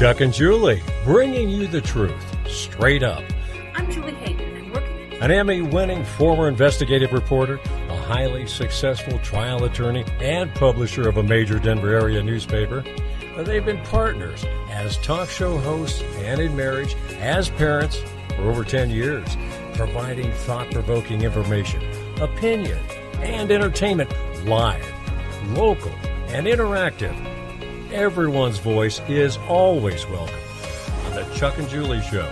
Chuck and Julie, bringing you the truth straight up. I'm Julie Hayden. I'm working An Emmy winning former investigative reporter, a highly successful trial attorney, and publisher of a major Denver area newspaper. Uh, they've been partners as talk show hosts and in marriage, as parents for over 10 years, providing thought provoking information, opinion, and entertainment live, local, and interactive. Everyone's voice is always welcome on the Chuck and Julie Show.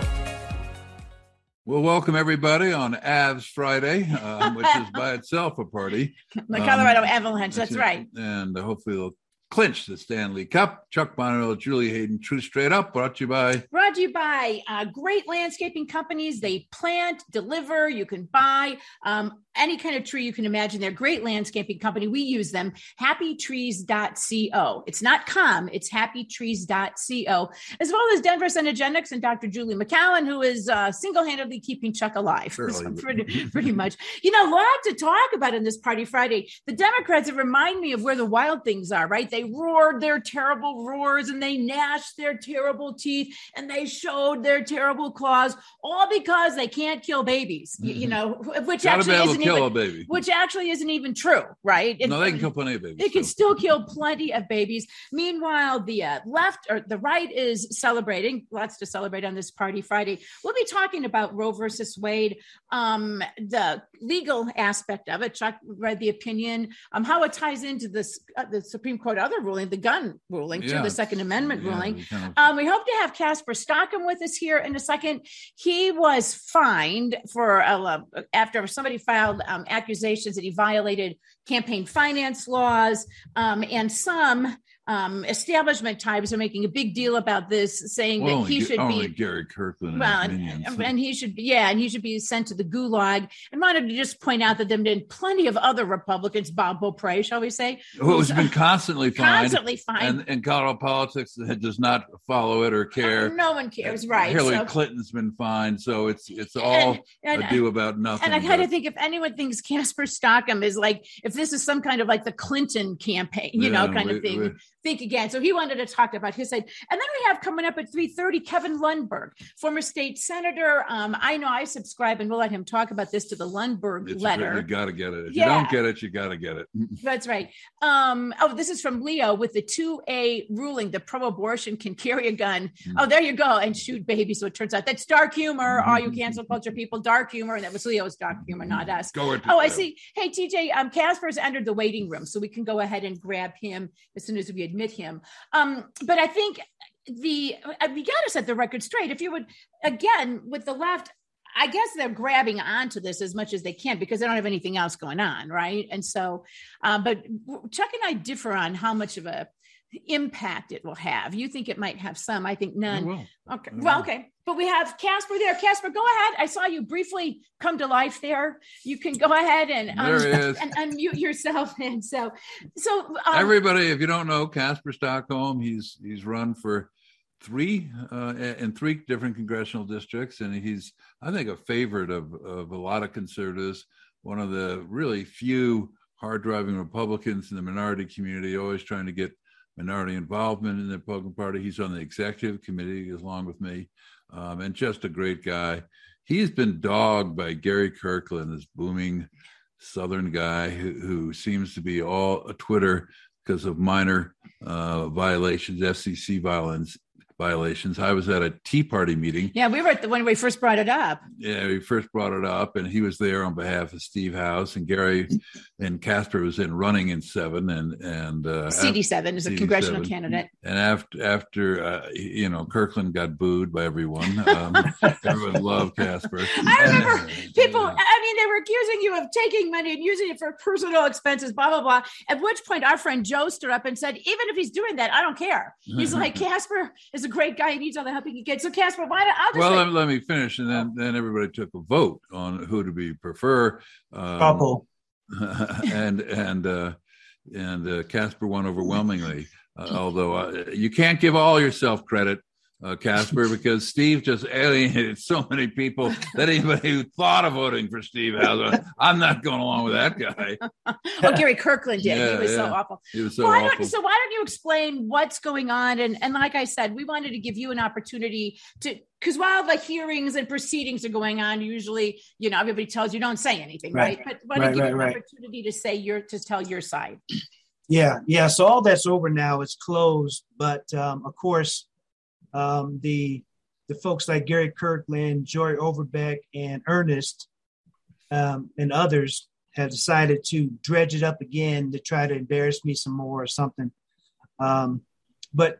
Well, welcome everybody on Avs Friday, um, which is by itself a party. the Um, Colorado Avalanche. That's right. And hopefully they'll clinch the Stanley Cup. Chuck Bonniwell, Julie Hayden, True Straight Up, brought to you by. Brought to you by uh, great landscaping companies. They plant, deliver. You can buy um, any kind of tree you can imagine. They're a great landscaping company. We use them. HappyTrees.co. It's not com. It's HappyTrees.co, as well as Denver Synergenics and Dr. Julie McCallan, who is uh, single-handedly keeping Chuck alive. So pretty, pretty much. You know, a lot to talk about in this Party Friday. The Democrats have remind me of where the wild things are. Right? They roared their terrible roars and they gnashed their terrible teeth and they showed their terrible claws, all because they can't kill babies. y- You, know, which Gotta actually to isn't kill even a baby. which actually isn't even true, right? It- no, they can kill plenty of babies. they can still kill plenty of babies. Meanwhile, the uh, left or the right is celebrating. Lots to celebrate on this Party Friday. We'll be talking about Roe versus Wade, um, the legal aspect of it. Chuck read the opinion, um, how it ties into this uh, the Supreme Court other ruling, the gun ruling, Yeah, to the Second Amendment Yeah, ruling. we kind of- Um, we hope to have Casper Stockham with us here in a second. He was fined for uh, after somebody filed um, accusations that he violated campaign finance laws, um, and some um, establishment types are making a big deal about this, saying well, that he should only be. Gary Kirkland and Well, and, minions. and he should be, yeah, and he should be sent to the gulag. And wanted to just point out that there have been plenty of other Republicans, Bob Beauprez, shall we say, who has been constantly fined, constantly fined. and, and Colorado politics that does not follow it or care. no one cares, right? Hillary so- Clinton's been fined, so it's it's all and, and, ado about nothing. And I kind of think if anyone thinks Casper Stockham is like, if this is some kind of like the Clinton campaign, you know, kind we- of thing, we- think again. So he wanted to talk about his side. And then we have coming up at 3.30, Kevin Lundberg, former state senator. Um, I know I subscribe and we'll let him talk about this to the Lundberg it's letter. You got to get it. If Yeah. you don't get it, you got to get it. That's right. Um, oh, this is from Leo with the 2A ruling. The pro abortion can carry a gun. Mm. Oh, there you go. And shoot babies. So it turns out that's dark humor. All Mm-hmm. you cancel culture people, dark humor. And that was Leo's dark humor, not us. Go it. Oh, I see. Hey, TJ, um, Casper's entered the waiting room, so we can go ahead and grab him as soon as we admit him. Um, but I think the uh, we got to set the record straight. If you would, again, with the left, I guess they're grabbing onto this as much as they can because they don't have anything else going on, right? And so, uh, but Chuck and I differ on how much of a impact it will have. You think it might have some. I think none. will. Okay. I Well, okay. But we have Casper there. Casper, go ahead. I saw you briefly come to life there. You can go ahead and is. and unmute yourself. And so, so um, Everybody, if you don't know Casper Stockham, he's he's run for three uh, in three different congressional districts, and he's I think a favorite of of a lot of conservatives. One of the really few hard driving Republicans in the minority community, always trying to get minority involvement in the Republican Party. He's on the executive committee along with me, um, and just a great guy. He's been dogged by Gary Kirkland, this booming Southern guy who, who seems to be all a Twitter because of minor uh, violations, FEC violence violations. I was at a Tea Party meeting. yeah, we were at the when we first brought it up. Yeah, we first brought it up, and he was there on behalf of Steve House and Gary and Casper was in running in seven, and and uh, CD seven is a CD7. congressional candidate. and after after uh, you know Kirkland got booed by everyone. Um, everyone loved Casper. I remember And- people. I mean, they were accusing you of taking money and using it for personal expenses. Blah blah blah. At which point, our friend Joe stood up and said, "Even if he's doing that, I don't care." He's like, "Casper is a great guy. He needs all the help he can get." So, Casper, why don't I'll just well, say- let, let me finish, and then then everybody took a vote on who to be prefer. Um, Couple. and and uh, and uh, Casper won overwhelmingly. Uh, although uh, you can't give all yourself credit, uh, Casper, because Steve just alienated so many people that anybody who thought of voting for Steve House, I'm not going along with that guy. oh, Gary Kirkland did. Yeah, he was yeah. so awful. He was so why awful. so why don't you explain what's going on? And and like I said, we wanted to give you an opportunity to because while the hearings and proceedings are going on, usually you know everybody tells you don't say anything, right? right? But why don't right, give right, you an opportunity to say your to tell your side. Yeah, yeah. So all that's over now. It's closed, but um, of course um, the the folks like Gary Kirkland, Joy Overbeck, and Ernest, um, and others have decided to dredge it up again to try to embarrass me some more or something. Um, but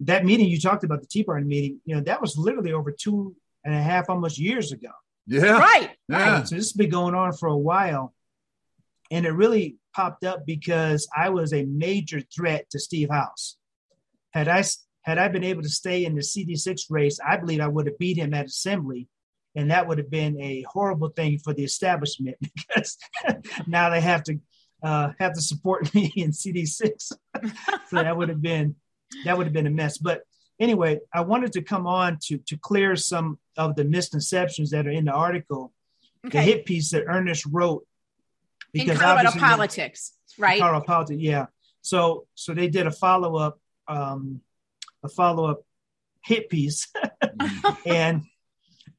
that meeting you talked about, the Tea Party meeting, you know, that was literally over two and a half, almost years ago. Yeah. Right. Yeah. Right. So this has been going on for a while. And it really popped up because I was a major threat to Steve House. Had I had I been able to stay in the CD6 race, I believe I would have beat him at Assembly. And that would have been a horrible thing for the establishment because now they have to uh, have to support me in CD6. so that would have been that would have been a mess. But anyway, I wanted to come on to to clear some of the misconceptions that are in the article, okay. the hit piece that Ernest wrote. Because in Colorado politics, right? Colorado politics, yeah. So so they did a follow up um, a follow up hit piece, and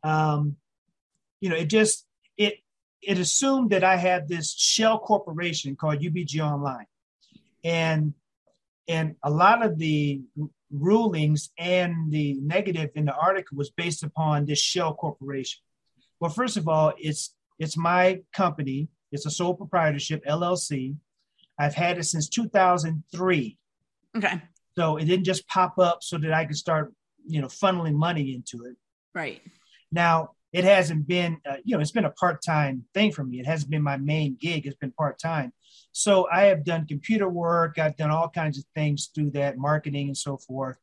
um, you know, it just it it assumed that I had this shell corporation called UBG Online, and and a lot of the rulings and the negative in the article was based upon this shell corporation. Well, first of all, it's it's my company. It's a sole proprietorship LLC. I've had it since 2003. Okay. So it didn't just pop up so that I could start, you know, funneling money into it. Right. Now, it hasn't been, uh, you know, it's been a part time thing for me. It hasn't been my main gig, it's been part time. So I have done computer work, I've done all kinds of things through that, marketing and so forth.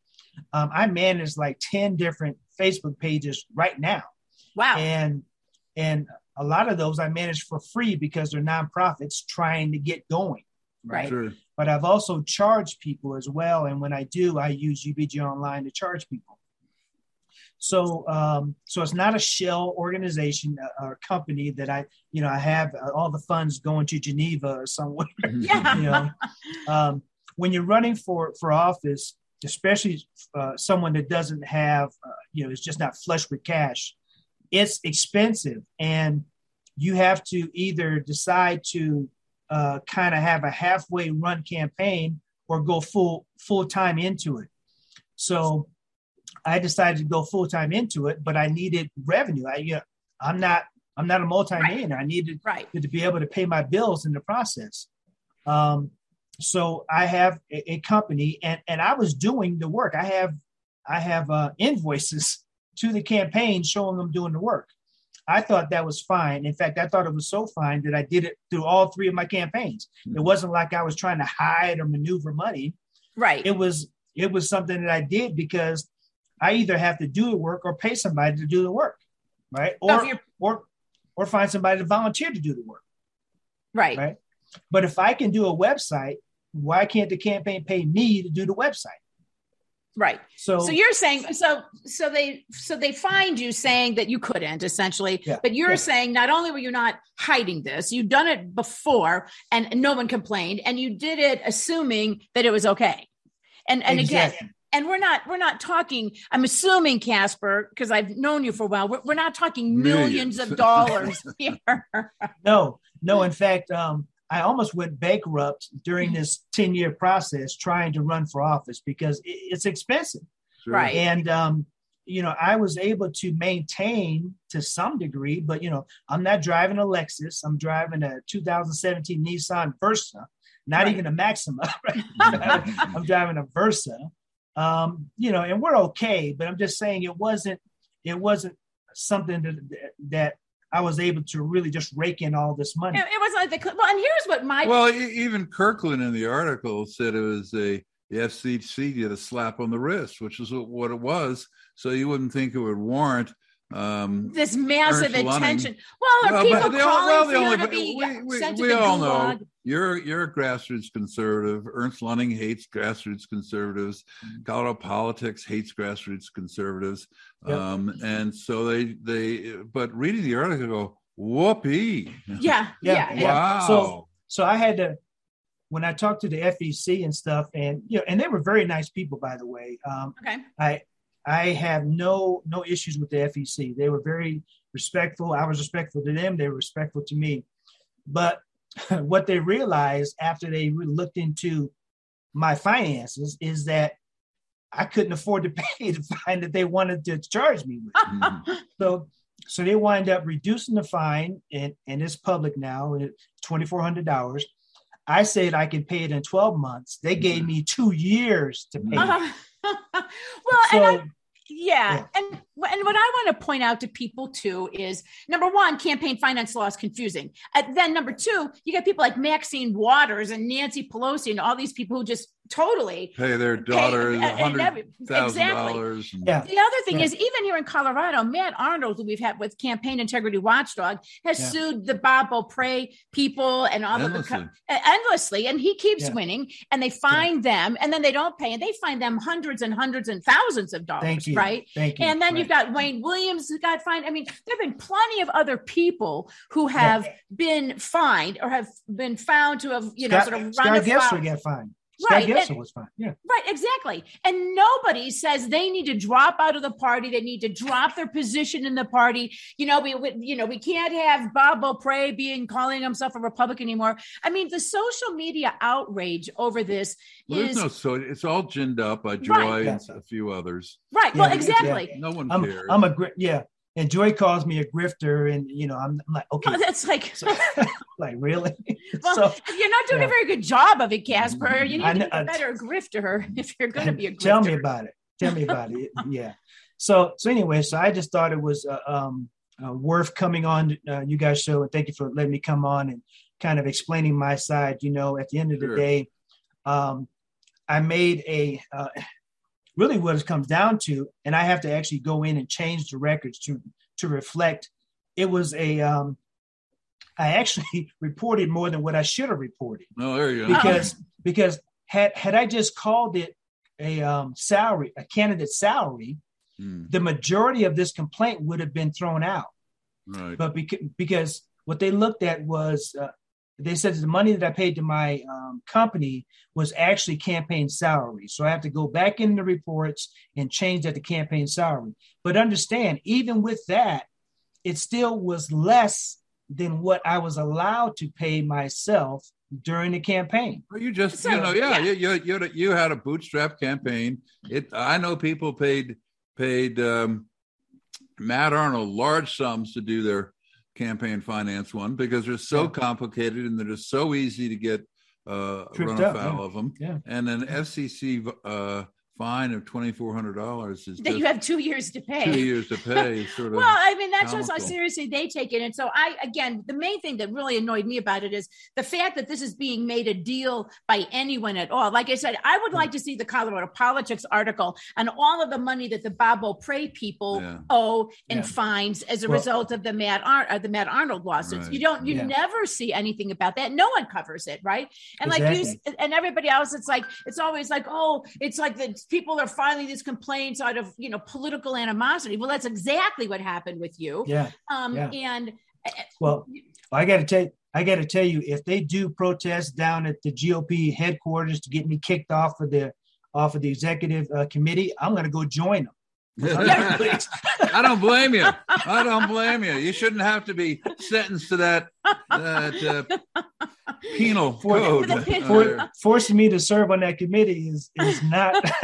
Um, I manage like 10 different Facebook pages right now. Wow. And, and a lot of those I manage for free because they're nonprofits trying to get going. Right. Sure but I've also charged people as well. And when I do, I use UBG Online to charge people. So, um, so it's not a shell organization uh, or company that I, you know, I have uh, all the funds going to Geneva or somewhere. Yeah. you know, um, when you're running for for office, especially uh, someone that doesn't have, uh, you know, is just not flush with cash, it's expensive, and you have to either decide to uh, kind of have a halfway run campaign or go full full time into it. So I decided to go full time into it, but I needed revenue. I you know, I'm not I'm not a multimillionaire. Right. I needed right. to be able to pay my bills in the process. Um, so I have a, a, company, and and I was doing the work. I have I have uh, invoices to the campaign showing them doing the work. I thought that was fine. In fact, I thought it was so fine that I did it through all three of my campaigns. Hmm. It wasn't like I was trying to hide or maneuver money. Right. It was it was something that I did because I either have to do the work or pay somebody to do the work. Right. Or or or find somebody to volunteer to do the work. Right. Right. But if I can do a website, why can't the campaign pay me to do the website? Right. So so you're saying so so they so they find you saying that you couldn't essentially, yeah, but you're yeah. saying not only were you not hiding this, you've done it before and, no one complained, and you did it assuming that it was okay. And and exactly. again, and we're not we're not talking i'm assuming casper because i've known you for a while we're, we're not talking millions, millions of dollars here no no in fact um I almost went bankrupt during this 10 year process trying to run for office because it's expensive. Sure. Right. And, um, you know, I was able to maintain to some degree, but, you know, I'm not driving a Lexus. I'm driving a 2017 Nissan Versa, not right. even a Maxima. Right? I'm driving a Versa. Um, you know, and we're okay, but I'm just saying it wasn't, it wasn't something that, that I was able to really just rake in all this money. It, it was like the well, and here's what my well, even Kirkland in the article said it was a the FEC did a slap on the wrist, which is what it was. So you wouldn't think it would warrant um, this massive attention. Well, are well, people but the- calling well, for the you only- to be we, we, sent to we the all gulag? know you're you're a grassroots conservative. Ernest Luning hates grassroots conservatives. Mm-hmm. Colorado politics hates grassroots conservatives. Yep. Um, and so they they but reading the article, I go whoopee. Yeah, yeah. Yeah, yeah. Wow. So- So I had to when I talked to the FEC and stuff, and you know, and they were very nice people, by the way. Um, Okay. I I have no no issues with the FEC. They were very respectful. I was respectful to them. They were respectful to me. But what they realized after they looked into my finances is that I couldn't afford to pay the fine that they wanted to charge me with. Mhm. So so they wind up reducing the fine, and, and it's public now, it's twenty four hundred dollars. I said I could pay it in twelve months. They gave me two years to pay. Uh-huh. Well, So and I, yeah. Yeah. and and what I want to point out to people too is number one, campaign finance law is confusing. And then number two, you get people like Maxine Waters and Nancy Pelosi and all these people who just totally Pay their daughter and- and hundred every- thousand exactly. dollars. Yeah. The other thing Yeah. is, even here in Colorado, Matt Arnold, who we've had with Campaign Integrity Watchdog, has Yeah. sued the Bob Beauprez people and all of the Endlessly. endlessly, and he keeps Yeah. winning. And they find them, and then they don't pay, and they find them hundreds and hundreds and thousands of dollars, Thank you. right? Thank you. And then Right. you've got Wayne Williams who got fined. I mean, there have been plenty of other people who have been fined or have been found to have, you know, Scott, sort of run Scott afoul. Gessler got fined. Right, Scott Gessler and- was fined. Yeah. Right, exactly. And nobody says they need to drop out of the party. They need to drop their position in the party. You know, we, we you know, we can't have Bob Beauprez being calling himself a Republican anymore. I mean, the social media outrage over this Well, is no so it's all ginned up by Joy Right. and Yeah. a few others. right. well, Yeah, exactly. No one I'm cares. I'm a gri- yeah. And Joy calls me a grifter, and you know I'm, I'm like okay, Well, that's like, So- like really. well, so you're not doing yeah. a very good job of it, Casper. You need I to be a better grifter if you're going to be a grifter. tell me about it. Tell me about it. Yeah. So so anyway, so I just thought it was uh, um, uh, worth coming on uh, you guys show, and thank you for letting me come on and kind of explaining my side. You know, at the end of the Sure. day, um, I made a uh, really what it comes down to, and I have to actually go in and change the records to to reflect. It was a um, I actually reported more than what I should have reported no, there you go. because because had had I just called it a um, salary, a candidate salary, Hmm, the majority of this complaint would have been thrown out. right. But because because what they looked at was uh, they said that the money that I paid to my um, company was actually campaign salary. So I have to go back in the reports and change that to campaign salary. But understand, even with that, it still was less than what I was allowed to pay myself during the campaign. Well, you just So, you know yeah, yeah. You, you you had a- you had a bootstrap campaign. It I know people paid paid um, Matt Arnold large sums to do their campaign finance one because they're so Yeah. complicated and they're just so easy to get uh, Tripped run up, afoul yeah. of them. Yeah. And an FEC uh, fine of twenty four hundred dollars is that you have two years to pay. two years to pay. is Sort of Well, I mean, that shows how seriously they take it. And so, I, again, the main thing that really annoyed me about it is the fact that this is being made a deal by anyone at all. Like I said, I would like to see the Colorado Politics article on all of the money that the Bob Beauprez people Yeah. owe in Yeah. fines as a Well- result of the Matt Ar- uh, the Matt Arnold lawsuits. Right. You don't, you Yeah. never see anything about that. No one covers it, right? And like you and everybody else, it's like it's always like, oh, it's like the people are filing these complaints out of you know political animosity. Well, that's exactly what happened with you. Yeah. Um, Yeah. and Well, I got to tell I got to tell you, if they do protest down at the GOP headquarters to get me kicked off of the off of the executive uh, committee, I'm going to go join them. I don't blame you. I don't blame you. You shouldn't have to be sentenced to that that uh, penal For- code. For forcing me to serve on that committee is is not.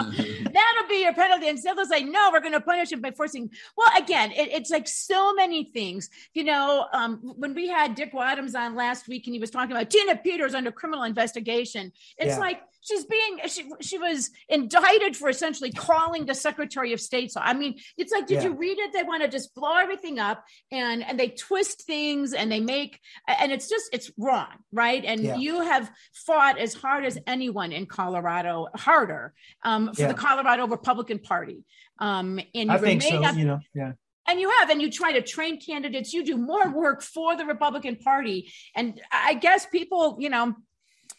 that'll be your penalty. And they'll say, no, we're going to punish him by forcing. Well, again, it, it's like so many things. You know, um, when we had Dick Wadhams on last week and he was talking about Tina Peters under criminal investigation, it's Yeah. like she's being she, she was indicted for essentially calling the Secretary of State. So I mean, it's like, did Yeah. you read it? They want to just blow everything up and and they twist things and they make and it's just it's wrong, right? And Yeah. you have fought as hard as anyone in Colorado, harder um, for Yeah. the Colorado Republican Party. Um, and I you think so. up- You know, yeah. And you have, and you try to train candidates. You do more work for the Republican Party. And I guess people, you know,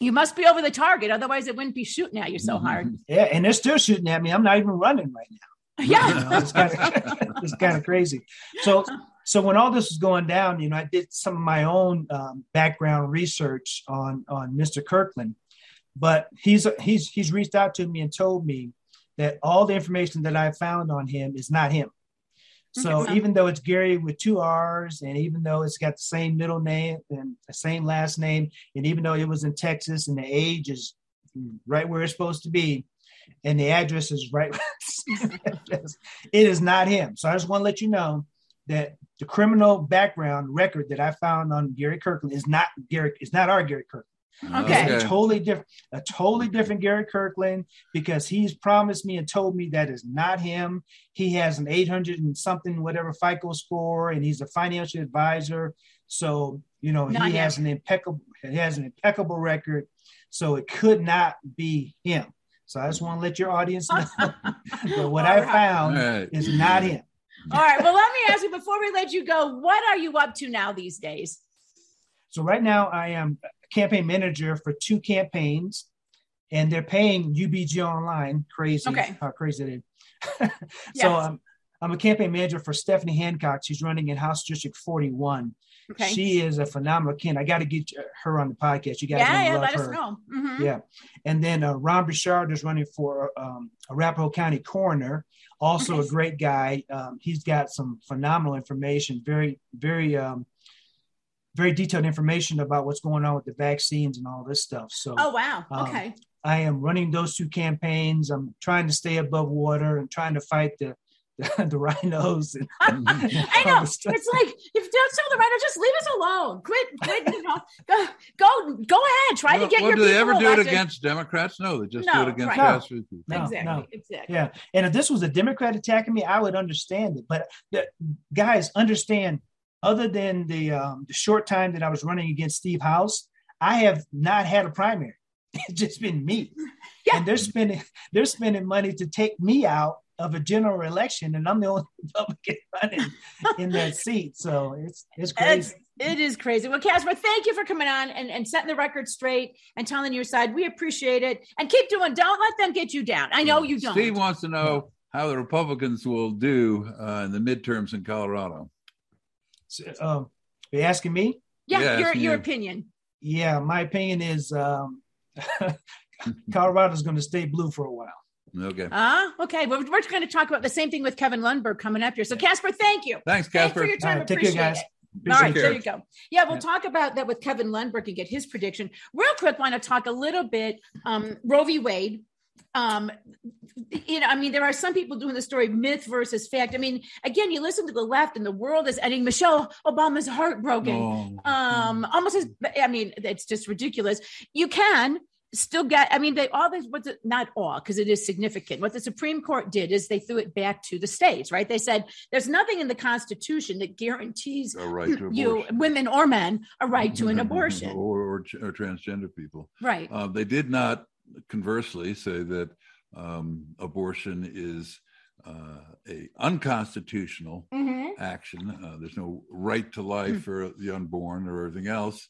you must be over the target. Otherwise, it wouldn't be shooting at you so hard. Yeah, and they're still shooting at me. I'm not even running right now. Yeah, it's kind of it's kind of crazy. So so when all this was going down, you know, I did some of my own um, background research on on Mr. Kirkland, but he's he's he's reached out to me and told me that all the information that I found on him is not him. So okay. even though it's Gary with two R's, and even though it's got the same middle name and the same last name, and even though it was in Texas and the age is right where it's supposed to be, and the address is right, it is not him. So I just want to let you know that the criminal background record that I found on Gary Kirkland is not Gary, is not our Gary Kirkland. Okay. It's a totally different, a totally different Gary Kirkland because he's promised me and told me that is not him. He has an 800 and something, whatever FICO score, and he's a financial advisor. So, you know, not he him. has an impeccable, he has an impeccable record. So it could not be him. So I just want to let your audience know that what All I right. found right. is not him. All right. Well, let me ask you before we let you go, what are you up to now these days? So right now I am campaign manager for two campaigns, and they're paying UBG online. Crazy, okay. how crazy it is. so yes. um, I'm a campaign manager for Stephanie Hancock. She's running in House District 41. Okay. She is a phenomenal kid. I got to get her on the podcast. You got to yeah, yeah, let her. us know. Mm-hmm. Yeah, and then uh, Ron Bouchard is running for um, Arapahoe County coroner. Also okay. a great guy. Um, he's got some phenomenal information. Very, very um, very detailed information about what's going on with the vaccines and all this stuff. So, oh wow, um, okay. I am running those two campaigns. I'm trying to stay above water and trying to fight the the, the RINOs. And, I know it's like if you don't tell the RINO, just leave us alone. Quit, quit. You know, go, go, go ahead. Try well, to get well, your. Do they ever do it against Democrats? No, they just no, do it against right. grassroots people. No, exactly. No. Exactly. Yeah, and if this was a Democrat attacking me, I would understand it. But the, guys, understand other than the um, the short time that I was running against Steve House, I have not had a primary. It's just been me, yeah. and they're spending they're spending money to take me out of a general election, and I'm the only Republican running in that seat. So it's it's crazy. It's, it is crazy. Well, Casper, thank you for coming on and, and setting the record straight and telling your side. We appreciate it. And keep doing. Don't let them get you down. I know you don't. Steve wants to know how the Republicans will do uh, in the midterms in Colorado. So, um, are you asking me? Yeah, yeah your your opinion. Yeah, my opinion is um, Colorado's going to stay blue for a while. Okay. Ah, uh, okay. Well, we're going to talk about the same thing with Kevin Lundberg coming up here. So, Casper, thank you. Thanks, Casper. Thanks for your time. Right, take care, guys. It. All right, there you go. Yeah, we'll yeah. talk about that with Kevin Lundberg and get his prediction. Real quick, want to talk a little bit um, Roe v. Wade um you know i mean there are some people doing the story myth versus fact i mean again you listen to the left and the world is ending michelle obama's heartbroken oh. um almost as i mean it's just ridiculous you can still get i mean they all this what's it, not all because it is significant what the supreme court did is they threw it back to the states right they said there's nothing in the constitution that guarantees right you women or men a right to an abortion or, or, or transgender people right uh, they did not conversely say that um, abortion is uh, a unconstitutional mm-hmm. action. Uh, there's no right to life mm-hmm. for the unborn or everything else.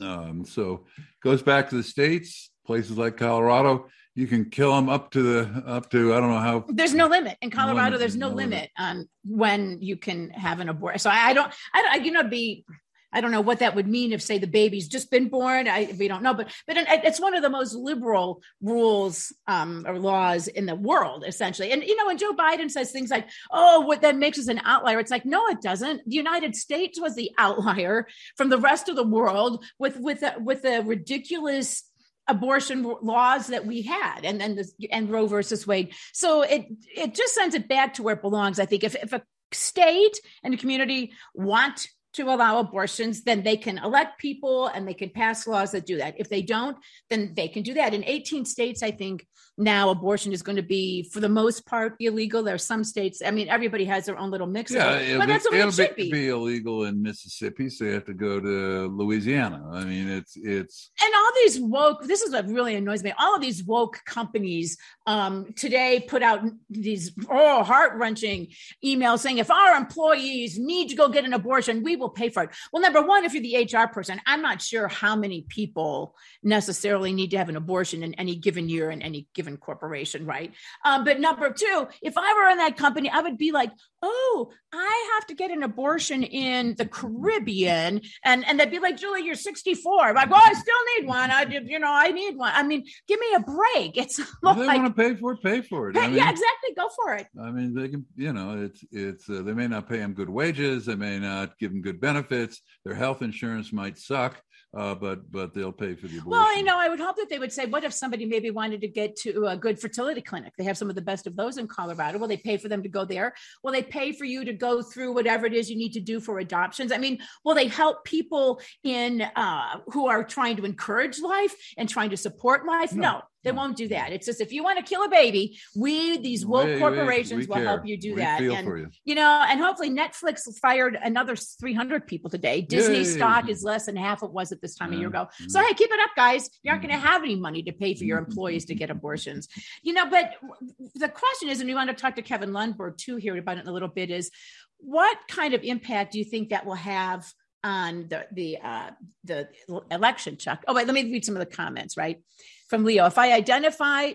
Um, so goes back to the states, places like Colorado. You can kill them up to the up to I don't know how. There's no limit in Colorado. Limit, there's no, no limit, limit on when you can have an abortion. So I, I don't. I don't. You know, be I don't know what that would mean if, say, the baby's just been born. I, we don't know, but but it's one of the most liberal rules um, or laws in the world, essentially. And you know, when Joe Biden says things like, "Oh, what that makes us an outlier," it's like, no, it doesn't. The United States was the outlier from the rest of the world with with a, with a ridiculous abortion laws that we had and then and Roe versus Wade. So it it just sends it back to where it belongs. I think if if a state and a community want to allow abortions, then they can elect people and they can pass laws that do that. If they don't, then they can do that. In 18 states, I think now abortion is going to be, for the most part, illegal. There are some states. I mean, everybody has their own little mix. Yeah, of it, it'll, but be, that's it it'll should be, be. be illegal in Mississippi, so you have to go to Louisiana. I mean, it's it's and all these woke this is what really annoys me all of these woke companies um, today put out these oh heart-wrenching emails saying if our employees need to go get an abortion we will pay for it. Well number one if you're the hr person i'm not sure how many people necessarily need to have an abortion in any given year in any given corporation right? Um, but number two if i were in that company i would be like oh i have to get an abortion in the caribbean. And and they'd be like julie you're 64 I'm like well i still need one. I you know i need one. I mean give me a break. It's if like they want to pay for it, pay for it. I mean, yeah exactly. Go for it. I mean, they can, you know, it's it's uh, they may not pay them good wages, they may not give them good benefits, their health insurance might suck, uh, but but they'll pay for the abortion. Well, you know, I would hope that they would say, what if somebody maybe wanted to get to a good fertility clinic? They have some of the best of those in Colorado. Will they pay for them to go there? Will they pay for you to go through whatever it is you need to do for adoptions? I mean, will they help people in uh, who are trying to encourage life and trying to support life? No, No. They no. won't do that. It's just if you want to kill a baby, we these woke We- we- corporations we will care. help you do that. And you. you know, and hopefully Netflix fired another 300 people today. Disney Yay. stock is less than half it was at this time a year ago. So hey, keep it up, guys. You aren't going to have any money to pay for your employees to get abortions. You know, but the question is, and we want to talk to Kevin Lundberg too here about it in a little bit, is what kind of impact do you think that will have on the the uh, the election, Chuck? Oh, wait, let me read some of the comments. Right from Leo, if I identify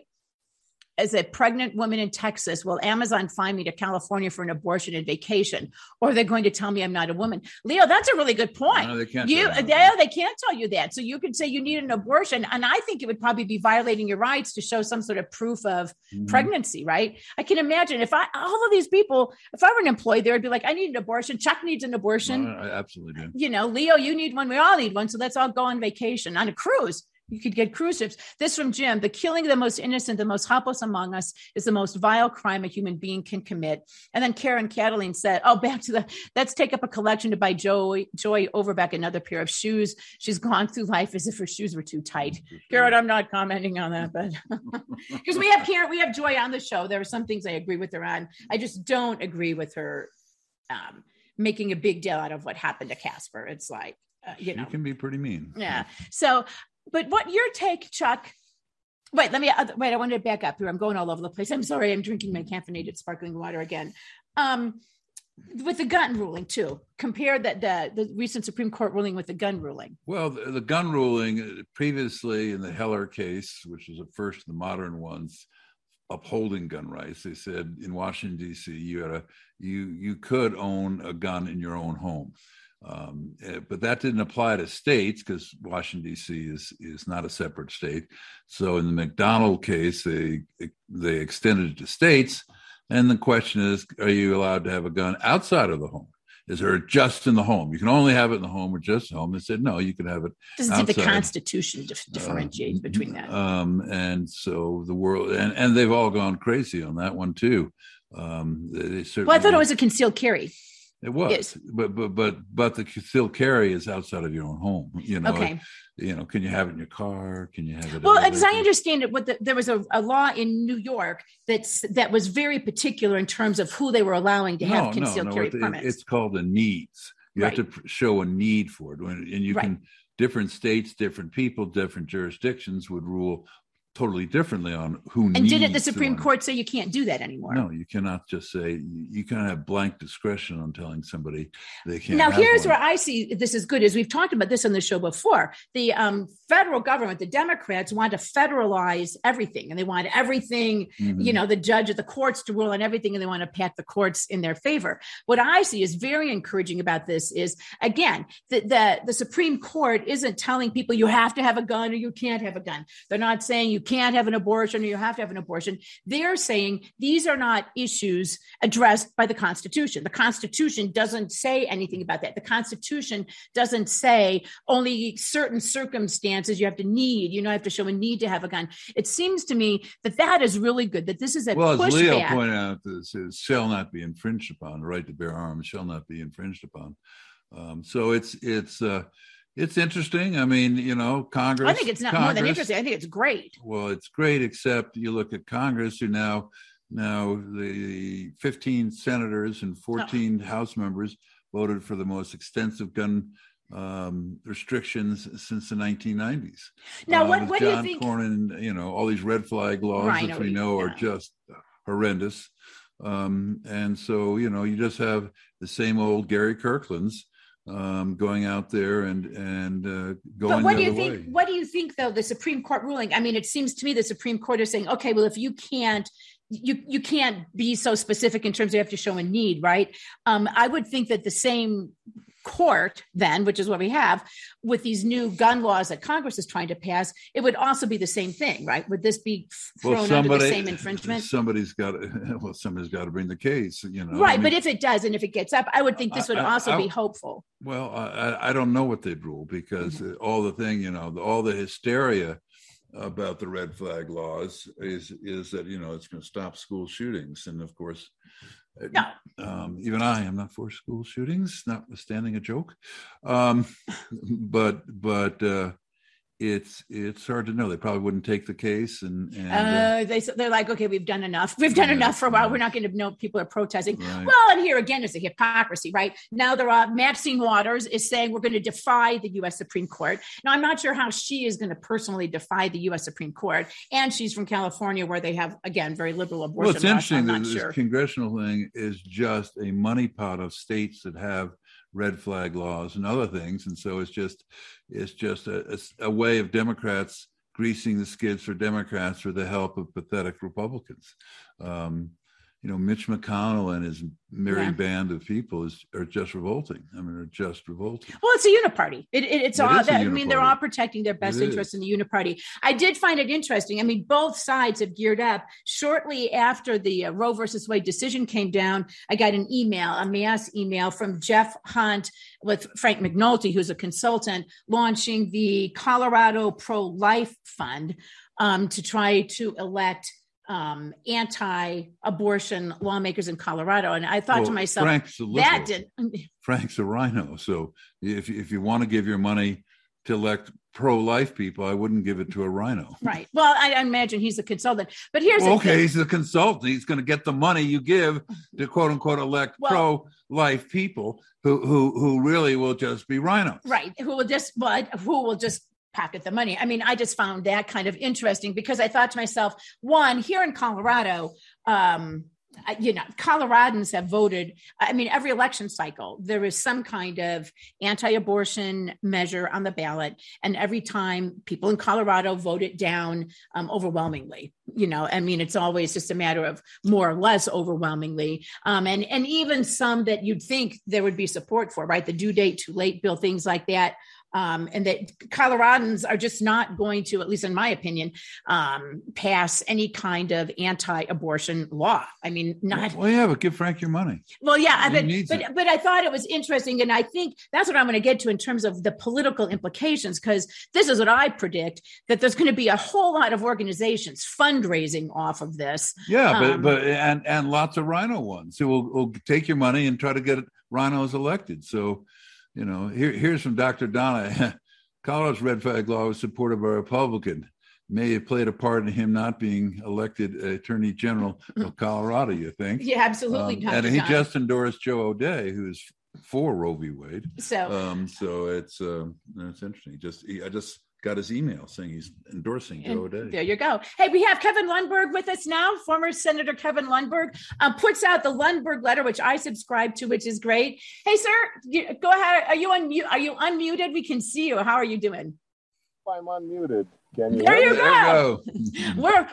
as a pregnant woman in Texas, will Amazon find me to California for an abortion and vacation? Or are they going to tell me I'm not a woman? Leo, that's a really good point. No, they can't. You, tell they, they can't tell you that. So you could say you need an abortion. And I think it would probably be violating your rights to show some sort of proof of Mhm. pregnancy, right? I can imagine if I, all of these people, if I were an employee, they would be like, I need an abortion. Chuck needs an abortion. No, I absolutely do. You know, Leo, you need one. We all need one. So let's all go on vacation on a cruise. You could get cruise ships. This from Jim. The killing of the most innocent, the most helpless among us is the most vile crime a human being can commit. And then Karen Cataline said, Oh, back to the, let's take up a collection to buy Joy, Joy Overbeck another pair of shoes. She's gone through life as if her shoes were too tight. Karen, I'm not commenting on that, but because we have Karen, we have Joy on the show. There are some things I agree with her on. I just don't agree with her um, making a big deal out of what happened to Casper. It's like, uh, you know, You can be pretty mean. yeah. So, but what your take, Chuck? Wait, let me uh, wait. I wanted to back up here. I'm going all over the place. I'm sorry. I'm drinking my caffeinated sparkling water again. Um, with the gun ruling too. Compare that the the recent Supreme Court ruling with the gun ruling. Well, the, the gun ruling uh, previously in the Heller case, which was the first of the modern ones, upholding gun rights. They said in Washington D.C. you had a you you could own a gun in your own home, um, eh, but that didn't apply to states because Washington D.C. is is not a separate state. So in the McDonald case, they they extended it to states, and the question is, are you allowed to have a gun outside of the home? Is there just in the home? You can only have it in the home or just home. They said no, you can have it Doesn't the Constitution dif- differentiates uh, between that. Um, and so the world, and, and they've all gone crazy on that one too. Um, they, they certainly, well, I thought it was a concealed carry. It was, yes. but but but but the concealed carry is outside of your own home. You know, Okay. you know, can you have it in your car? Can you have it? Well, as I understand it, what the, there was a, a law in New York that's that was very particular in terms of who they were allowing to have concealed carry it- permits. It's called a needs. You have to show a need for it, and you Right. can different states, different people, different jurisdictions would rule totally differently on who. and didn't the Supreme it. Court say you can't do that anymore? No, you cannot just say you you can have blank discretion on telling somebody they can't. now here's one. where i see this is good is we've talked about this on the show before the um, federal government the democrats want to federalize everything and they want everything Mhm. you know the judge of the courts to rule on everything and they want to pat the courts in their favor what i see is very encouraging about this is again the, the the supreme court isn't telling people you have to have a gun or you can't have a gun they're not saying you can't have an abortion or you have to have an abortion. They're saying these are not issues addressed by the constitution. The constitution doesn't say anything about that. The constitution doesn't say only certain circumstances you have to need. You know you have to show a need to have a gun. It seems to me that that is really good that this is a well, as Leo pointed out, this is shall not be infringed upon. The right to bear arms shall not be infringed upon. Um, so it's it's uh, it's interesting. I mean, you know, Congress. I think it's not Congress, more than interesting. I think it's great. Well, it's great, except you look at Congress, who now now the 15 senators and 14 oh. House members voted for the most extensive gun um, restrictions since the 1990s. Now, uh, what, what John do you think? Cornyn, you know, all these red flag laws, right, which we know yeah. are just horrendous. Um, and so, you know, you just have the same old Gary Kirkland's um, going out there and and uh, going. But what do you think? Way. What do you think, though? The Supreme Court ruling. I mean, it seems to me the Supreme Court is saying, okay, well, if you can't. You you can't be so specific in terms of you have to show a need, right? Um, I would think that the same court then which is what we have with these new gun laws that congress is trying to pass it would also be the same thing right? Would this be thrown well, somebody, under the same infringement? somebody's got to well somebody's got to bring the case you know right I mean, but if it does and if it gets up i would think this would I, also I, be hopeful. Well I, don't know what they'd rule because mm-hmm. all the thing you know all the hysteria about the red flag laws is is that you know it's going to stop school shootings and of course no. Um, even I am not for school shootings, notwithstanding a joke. Um, but but uh, it's it's hard to know. They probably wouldn't take the case, and, and uh, they they're like, okay, we've done enough. We've done yeah, enough for a while. We're not going to know people are protesting. Right. Well, and here again is a hypocrisy, right? Now there are Maxine Waters is saying we're going to defy the U.S. Supreme Court. Now I'm not sure how she is going to personally defy the U.S. Supreme Court, and she's from California where they have again very liberal abortion. Well, it's interesting that this sure. congressional thing is just a money pot of states that have red flag laws and other things. And so it's just it's just a, a, a way of Democrats greasing the skids for Democrats with the help of pathetic Republicans. Um, you know, Mitch McConnell and his merry yeah. band of people is are just revolting. I mean, are just revolting. Well, it's a uniparty. It, it, it's it all. That, I mean, they're all protecting their best interest in the uniparty. I did find it interesting. I mean, both sides have geared up. Shortly after the uh, Roe versus Wade decision came down, I got an email, a mass email from Jeff Hunt with Frank McNulty, who's a consultant, launching the Colorado Pro Life Fund um, to try to elect um, anti-abortion lawmakers in Colorado, and I thought well, to myself, Frank's that did. Frank's a RINO, so if if you want to give your money to elect pro-life people, I wouldn't give it to a RINO. Right. Well, I imagine he's a consultant, but here's well, okay. He's a consultant. He's going to get the money you give to quote unquote elect well, pro-life people who who who really will just be RINOs. Right. Who will just but who will just pocket the money. I mean, I just found that kind of interesting because I thought to myself, one, here in Colorado, um, you know, Coloradans have voted. I mean, every election cycle, there is some kind of anti abortion measure on the ballot. And every time people in Colorado vote it down um, overwhelmingly. You know, I mean, it's always just a matter of more or less overwhelmingly. Um, and, and even some that you'd think there would be support for, right? The due date too late bill, things like that um, and that Coloradans are just not going to, at least in my opinion, um, pass any kind of anti-abortion law. I mean, not. Well, yeah, but give Frank your money. Well, yeah, but but, but I thought it was interesting, and I think that's what I'm going to get to in terms of the political implications, because this is what I predict that there's going to be a whole lot of organizations fundraising off of this. Yeah, um, but but and and lots of RINO ones who will, will take your money and try to get RINOs elected. So you know, here, here's from Dr. Donna. Colorado's red flag law was supported by a Republican. May have played a part in him not being elected Attorney General of Colorado. You think? Yeah, absolutely. Um, and he just endorsed Joe O'Dea, who's for Roe v. Wade. So, um, so it's uh, it's interesting. Just I just got his email saying he's endorsing Joe O'Dea. There you go. Hey, we have Kevin Lundberg with us now. Former Senator Kevin Lundberg um, puts out the Lundberg letter, which I subscribe to, which is great. Hey, sir, you, go ahead. Are you unmute? Are you unmuted? We can see you. How are you doing? I'm unmuted. Can you? There you go. There you go. We're.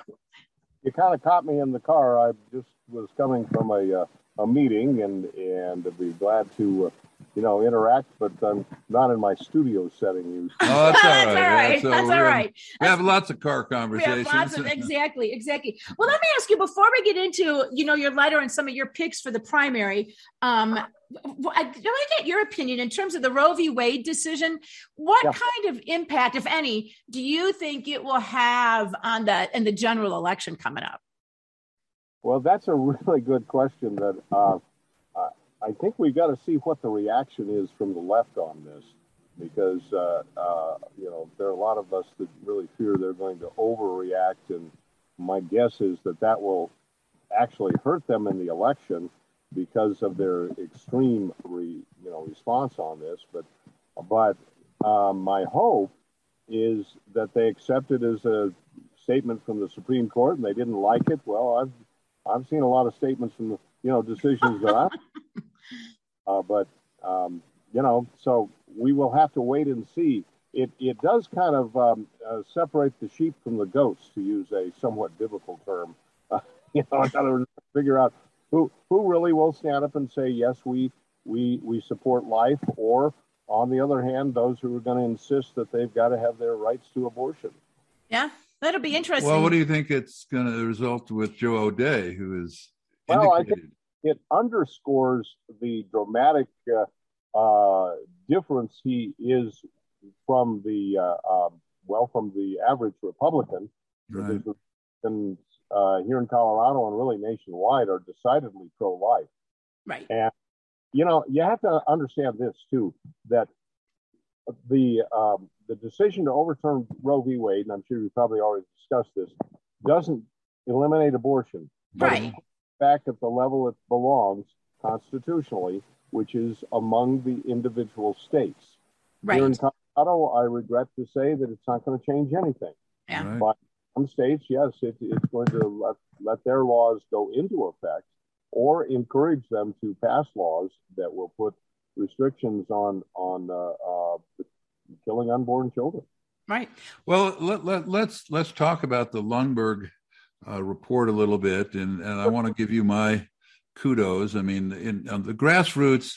You kind of caught me in the car. I just was coming from a uh, a meeting, and and I'd be glad to. Uh, you know, interact, but I'm not in my studio setting usually. Oh, that's all right. that's all right. That's all right. We have lots of car conversations. We have lots of, exactly, exactly. Well, let me ask you before we get into, you know, your letter and some of your picks for the primary. Um, I want to get your opinion in terms of the Roe v. Wade decision. What yeah. kind of impact, if any, do you think it will have on the in the general election coming up? Well, that's a really good question that uh, I think we've got to see what the reaction is from the left on this, because uh, uh, you know there are a lot of us that really fear they're going to overreact, and my guess is that that will actually hurt them in the election because of their extreme re, you know response on this. But but um, my hope is that they accept it as a statement from the Supreme Court and they didn't like it. Well, I've I've seen a lot of statements from the you know decisions that I. Uh, but um, you know, so we will have to wait and see. It it does kind of um, uh, separate the sheep from the goats, to use a somewhat biblical term. Uh, you know, in other words, figure out who who really will stand up and say yes, we we we support life, or on the other hand, those who are going to insist that they've got to have their rights to abortion. Yeah, that'll be interesting. Well, what do you think it's going to result with Joe O'Dea, who is well, I think it underscores the dramatic uh, uh, difference he is from the uh, um, well, from the average Republican. Right. And uh, here in Colorado and really nationwide are decidedly pro-life. Right. And you know, you have to understand this too that the um, the decision to overturn Roe v. Wade, and I'm sure you probably already discussed this, doesn't eliminate abortion. Right. Back at the level it belongs constitutionally, which is among the individual states. Right. Here in Colorado, I regret to say that it's not going to change anything. Yeah. Right. But some states, yes, it, it's going to let, let their laws go into effect or encourage them to pass laws that will put restrictions on on uh, uh, killing unborn children. Right. Well, let, let, let's let's talk about the Lundberg uh, report a little bit, and, and I want to give you my kudos. I mean, in on the grassroots,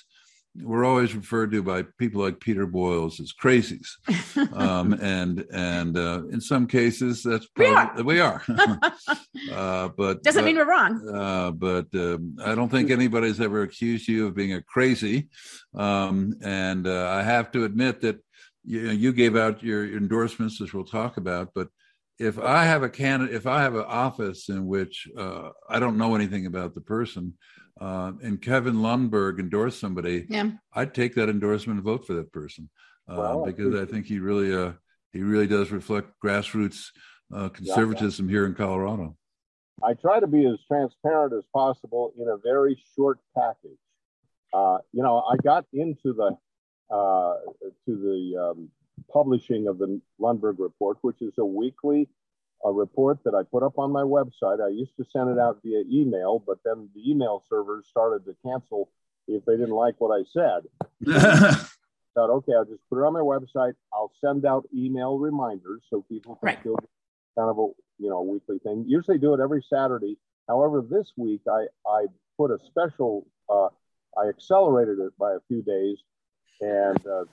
we're always referred to by people like Peter Boyles as crazies, um, and and uh, in some cases that's probably we are. We are. uh, but doesn't but, mean we're wrong. Uh, but um, I don't think anybody's ever accused you of being a crazy, um, and uh, I have to admit that you, you gave out your endorsements, which we'll talk about, but. If I have a candidate, if I have an office in which uh, I don't know anything about the person, uh, and Kevin Lundberg endorsed somebody, yeah. I'd take that endorsement and vote for that person uh, well, because I, I think he really uh, he really does reflect grassroots uh, conservatism yeah, yeah. here in Colorado. I try to be as transparent as possible in a very short package. Uh, you know, I got into the uh, to the um, publishing of the Lundberg report, which is a weekly a report that I put up on my website. I used to send it out via email, but then the email servers started to cancel if they didn't like what I said. thought, okay, I'll just put it on my website. I'll send out email reminders so people can right. still kind of a you know weekly thing. Usually do it every Saturday. However, this week I I put a special. Uh, I accelerated it by a few days and uh,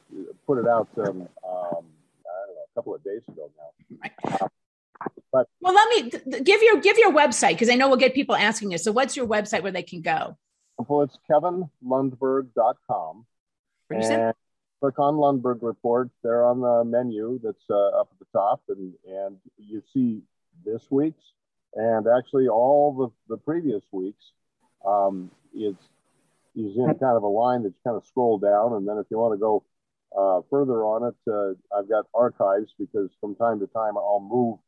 put it out um, um, I don't know a couple of days ago now. Right. Uh, but well, let me give your give your website because I know we'll get people asking you. So, what's your website where they can go? Well, it's kevinlundberg.com. And click on Lundberg Report. There on the menu that's uh, up at the top, and and you see this week's and actually all the, the previous weeks. Um, it's is in kind of a line that's kind of scroll down, and then if you want to go uh, further on it, uh, I've got archives because from time to time I'll move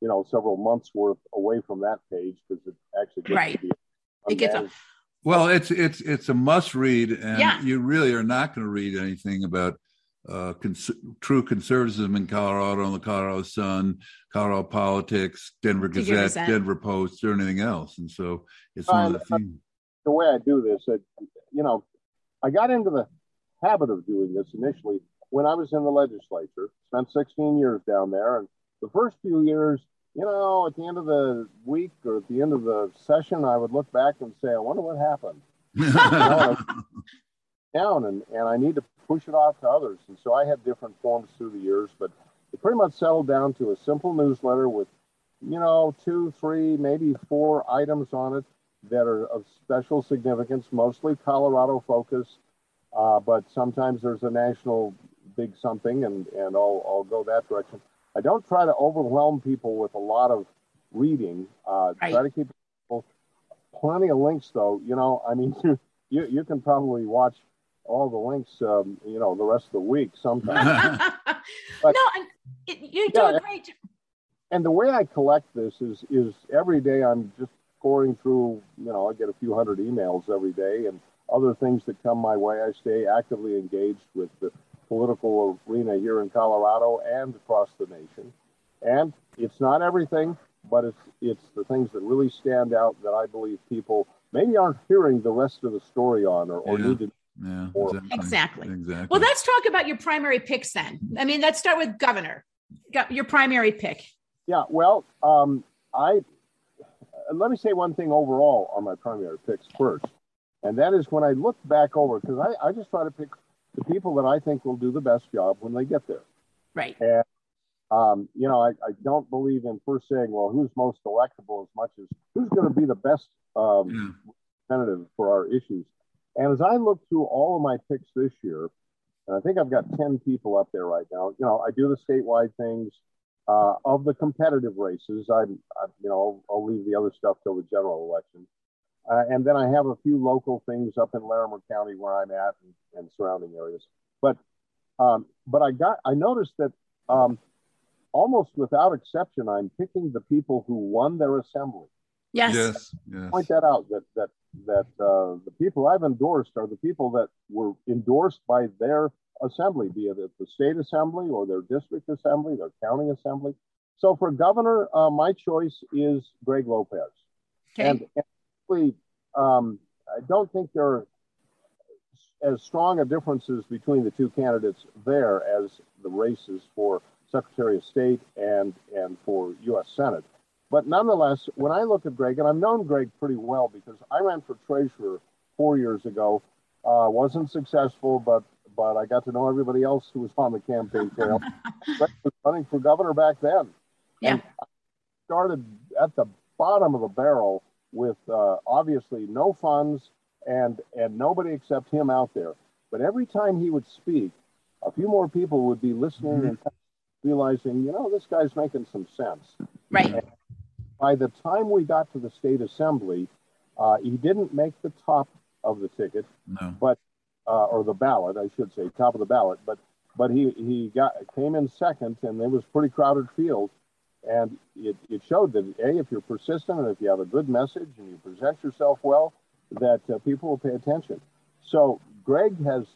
you know several months worth away from that page because it actually gets right. it gets a- well it's it's it's a must read and yeah. you really are not going to read anything about uh, cons- true conservatism in Colorado on the Colorado Sun, Colorado politics, Denver Gazette, Denver Post, or anything else. And so it's uh, one of the things. The way I do this, you know, I got into the habit of doing this initially when I was in the legislature. Spent 16 years down there, and the first few years, you know, at the end of the week or at the end of the session, I would look back and say, I wonder what happened. down and, and I need to push it off to others. And so I had different forms through the years, but it pretty much settled down to a simple newsletter with, you know, two, three, maybe four items on it that are of special significance, mostly Colorado focused. Uh, but sometimes there's a national big something and, and I'll, I'll go that direction. I don't try to overwhelm people with a lot of reading. Uh, right. Try to keep people plenty of links, though. You know, I mean, you you can probably watch all the links, um, you know, the rest of the week sometimes. but, no, you do yeah, a great. And the way I collect this is is every day I'm just scoring through. You know, I get a few hundred emails every day, and other things that come my way. I stay actively engaged with the political arena here in Colorado and across the nation. And it's not everything, but it's it's the things that really stand out that I believe people maybe aren't hearing the rest of the story on or, or yeah. need to yeah, exactly. exactly. Well, let's talk about your primary picks then. I mean, let's start with governor. Your primary pick. Yeah. Well, um, I let me say one thing overall on my primary picks first, and that is when I look back over because I, I just try to pick the people that I think will do the best job when they get there. Right. And um, you know, I, I, don't believe in first saying, well, who's most electable as much as who's going to be the best um, yeah. representative for our issues. And as I look through all of my picks this year, and I think I've got 10 people up there right now, you know, I do the statewide things. Uh, of the competitive races, I'm, I, you know, I'll, I'll leave the other stuff till the general election. Uh, and then I have a few local things up in Larimer County where I'm at and, and surrounding areas. But um, but I got I noticed that um, almost without exception, I'm picking the people who won their assembly. Yes. Yes. yes. Point that out that that that uh, the people I've endorsed are the people that were endorsed by their assembly, be it at the state assembly or their district assembly, their county assembly. So for governor, uh, my choice is Greg Lopez. Okay. And, and actually, um, I don't think there are as strong a differences between the two candidates there as the races for Secretary of State and and for U.S. Senate. But nonetheless, when I look at Greg, and I've known Greg pretty well because I ran for treasurer four years ago, uh, wasn't successful, but but I got to know everybody else who was on the campaign trail. Greg was running for governor back then. Yeah. And I started at the bottom of the barrel with uh, obviously no funds and and nobody except him out there. But every time he would speak, a few more people would be listening mm-hmm. and realizing, you know, this guy's making some sense. Right. And by the time we got to the state assembly, uh, he didn't make the top of the ticket, no. but uh, or the ballot, I should say, top of the ballot. But but he he got came in second, and it was pretty crowded field, and it, it showed that a if you're persistent and if you have a good message and you present yourself well, that uh, people will pay attention. So Greg has,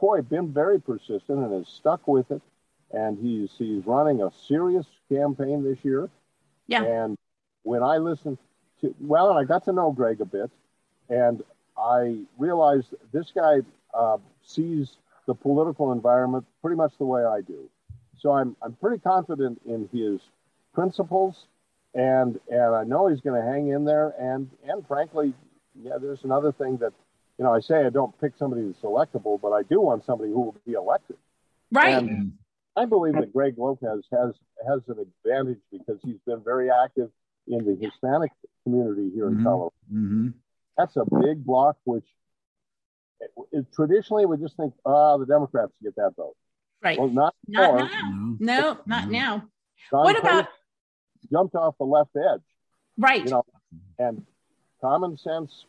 boy, been very persistent and has stuck with it, and he's he's running a serious campaign this year. Yeah. And when I listened to, well, and I got to know Greg a bit, and I realized this guy uh, sees the political environment pretty much the way I do. So I'm, I'm pretty confident in his principles, and and I know he's going to hang in there. And and frankly, yeah, there's another thing that you know I say I don't pick somebody that's electable, but I do want somebody who will be elected. Right. And I believe that Greg Lopez has has an advantage because he's been very active in the Hispanic community here in mm-hmm. Colorado. Mm-hmm. That's a big block, which it, it, traditionally we just think, ah, oh, the Democrats get that vote. Right. Well, not, not now. No, no not mm-hmm. now. Don what about jumped off the left edge? Right. You know, and common sense,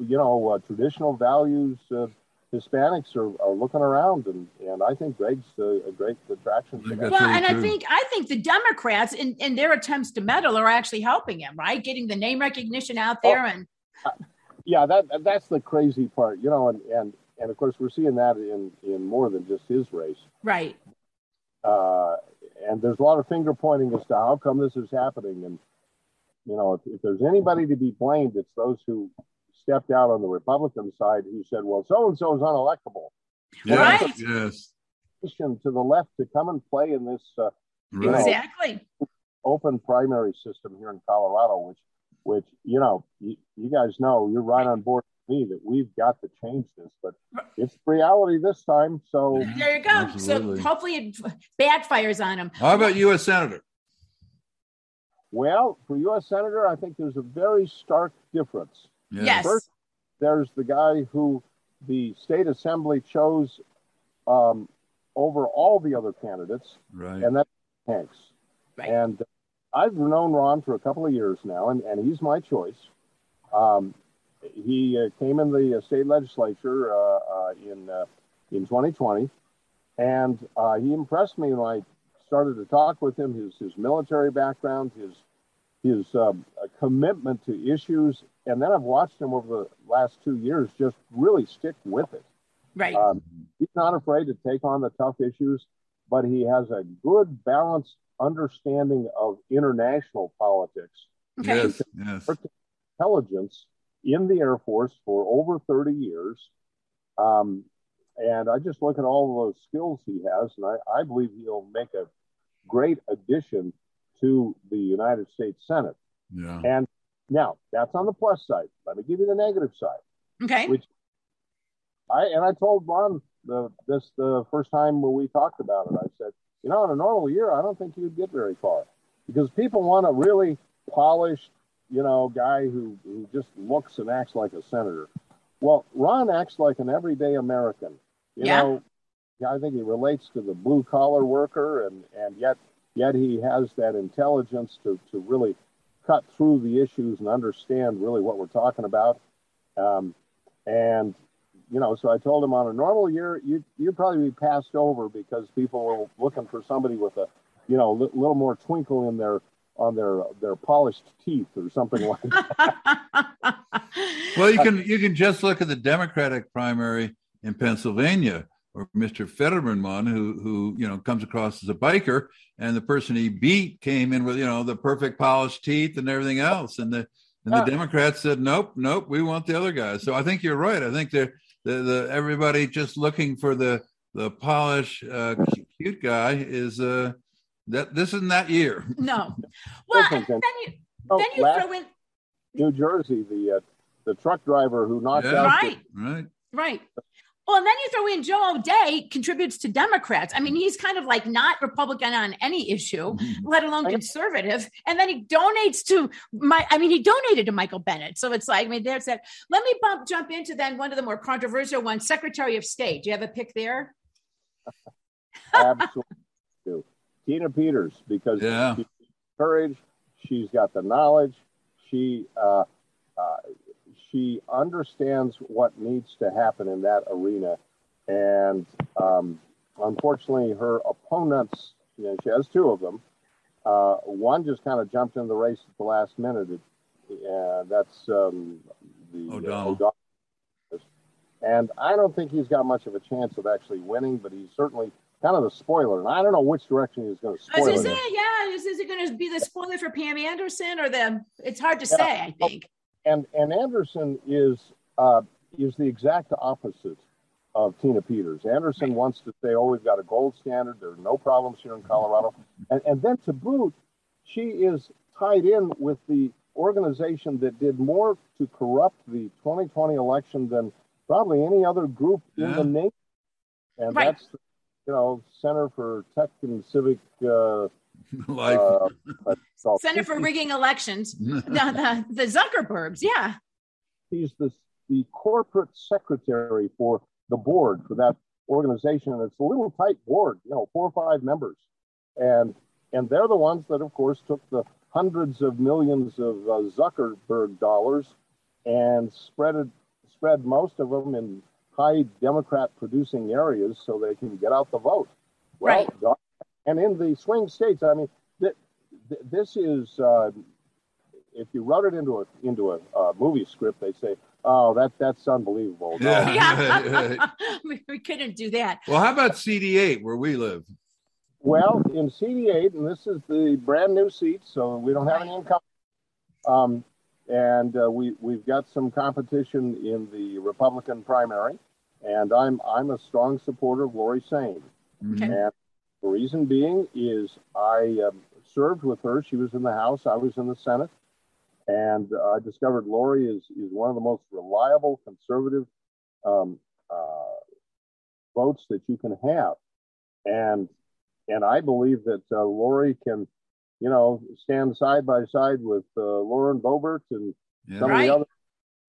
you know, uh, traditional values. Uh, Hispanics are, are looking around, and, and I think Greg's a, a great attraction. well, really and true. I think I think the Democrats in, in their attempts to meddle are actually helping him, right? Getting the name recognition out there, oh, and yeah, that that's the crazy part, you know, and and and of course we're seeing that in in more than just his race, right? Uh, and there's a lot of finger pointing as to how come this is happening, and you know, if, if there's anybody to be blamed, it's those who stepped out on the Republican side who said, well, so and so is unelectable. Yes, right. yes. To the left to come and play in this uh, right. exactly open primary system here in Colorado, which, which you know, you, you guys know you're right on board with me that we've got to change this, but it's reality this time. So there you go. Absolutely. So hopefully it backfires on him. How about U.S. Senator? Well, for U.S. Senator, I think there's a very stark difference. Yes. yes. First, there's the guy who the state assembly chose um, over all the other candidates, right. and that's Hanks. Right. And I've known Ron for a couple of years now, and, and he's my choice. Um, he uh, came in the uh, state legislature uh, uh, in in 2020, and he impressed me when I started to talk with him. His his military background, his his um, commitment to issues, and then I've watched him over the last two years just really stick with it. Right. Um, he's not afraid to take on the tough issues, but he has a good balanced understanding of international politics. Okay. Yes, yes. Intelligence in the Air Force for over 30 years. Um, and I just look at all of those skills he has, and I, I believe he'll make a great addition to the United States Senate. Yeah. And now that's on the plus side. Let me give you the negative side. Okay. Which I and I told Ron the this the first time when we talked about it. I said, you know, in a normal year, I don't think you'd get very far because people want a really polished, you know, guy who, who just looks and acts like a senator. Well, Ron acts like an everyday American. You yeah. know, I think he relates to the blue collar worker, and and yet yet he has that intelligence to to really cut through the issues and understand really what we're talking about. Um, and you know, so I told him on a normal year, you you'd probably be passed over because people were looking for somebody with a, you know, a little more twinkle in their on their their polished teeth or something like that. well, you can you can just look at the Democratic primary in Pennsylvania, or Mr. Fetterman who who you know comes across as a biker, and the person he beat came in with you know the perfect polished teeth and everything else, and the and the uh, Democrats said nope, nope, we want the other guys. So I think you're right. I think they're the, the everybody just looking for the the polish uh, cute guy is uh that this isn't that year. No. Well, then you oh, then you throw in New Jersey, the uh, the truck driver who knocked yeah. out right, the, right, right. Well, and then you throw in Joe O'Dea contributes to Democrats. I mean, he's kind of like not Republican on any issue, mm-hmm. let alone conservative. And then he donates to my, I mean, he donated to Michael Bennet. So it's like, I mean, there's that. Let me bump, jump into then one of the more controversial ones, Secretary of State. Do you have a pick there? Absolutely. Tina Peters, because yeah. she's courage, she's got the knowledge, she, uh, uh, she understands what needs to happen in that arena. And um, unfortunately, her opponents, you know, she has two of them. Uh, one just kind of jumped in the race at the last minute. And that's um, the uh, O'Donnell. O'Donnell. And I don't think he's got much of a chance of actually winning, but he's certainly kind of the spoiler. And I don't know which direction he's going to spoil. Is it, yeah, is, is it going to be the spoiler for Pam Anderson or the? It's hard to yeah. say. I think and and Anderson is uh, is the exact opposite of Tina Peters. Anderson wants to say, "Oh, we've got a gold standard. There are no problems here in Colorado," and, and then to boot, she is tied in with the organization that did more to corrupt the 2020 election than probably any other group yeah. in the nation, and right. that's you know Center for Tech and Civic. Uh, Life. Uh, Center for Rigging Elections. the, the, the Zuckerbergs, yeah. He's the, the corporate secretary for the board for that organization. And it's a little tight board, you know, four or five members. And and they're the ones that, of course, took the hundreds of millions of uh, Zuckerberg dollars and spread it, spread most of them in high Democrat producing areas so they can get out the vote. Well, right. And in the swing states, I mean, th- th- this is uh, if you wrote it into a into a uh, movie script, they say, "Oh, that that's unbelievable." No. Yeah, we, we couldn't do that. Well, how about CD8 where we live? Well, in CD8, and this is the brand new seat, so we don't have any income. Um, and uh, we we've got some competition in the Republican primary, and I'm I'm a strong supporter of Lori Saine. Okay. And the reason being is I um, served with her. She was in the House, I was in the Senate. And uh, I discovered Lori is, is one of the most reliable conservative um, uh, votes that you can have. And and I believe that uh, Lori can, you know, stand side by side with uh, Lauren Boebert and yeah. some right. of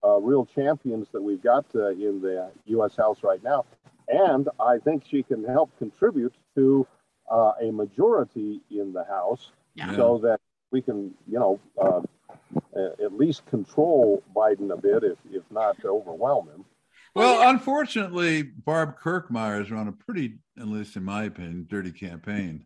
the other uh, real champions that we've got uh, in the U.S. House right now. And I think she can help contribute to uh, a majority in the House yeah. so that we can, you know, uh, at least control Biden a bit, if if not overwhelm him. Well, well unfortunately, Barb Kirkmeyer's run a pretty, at least in my opinion, dirty campaign.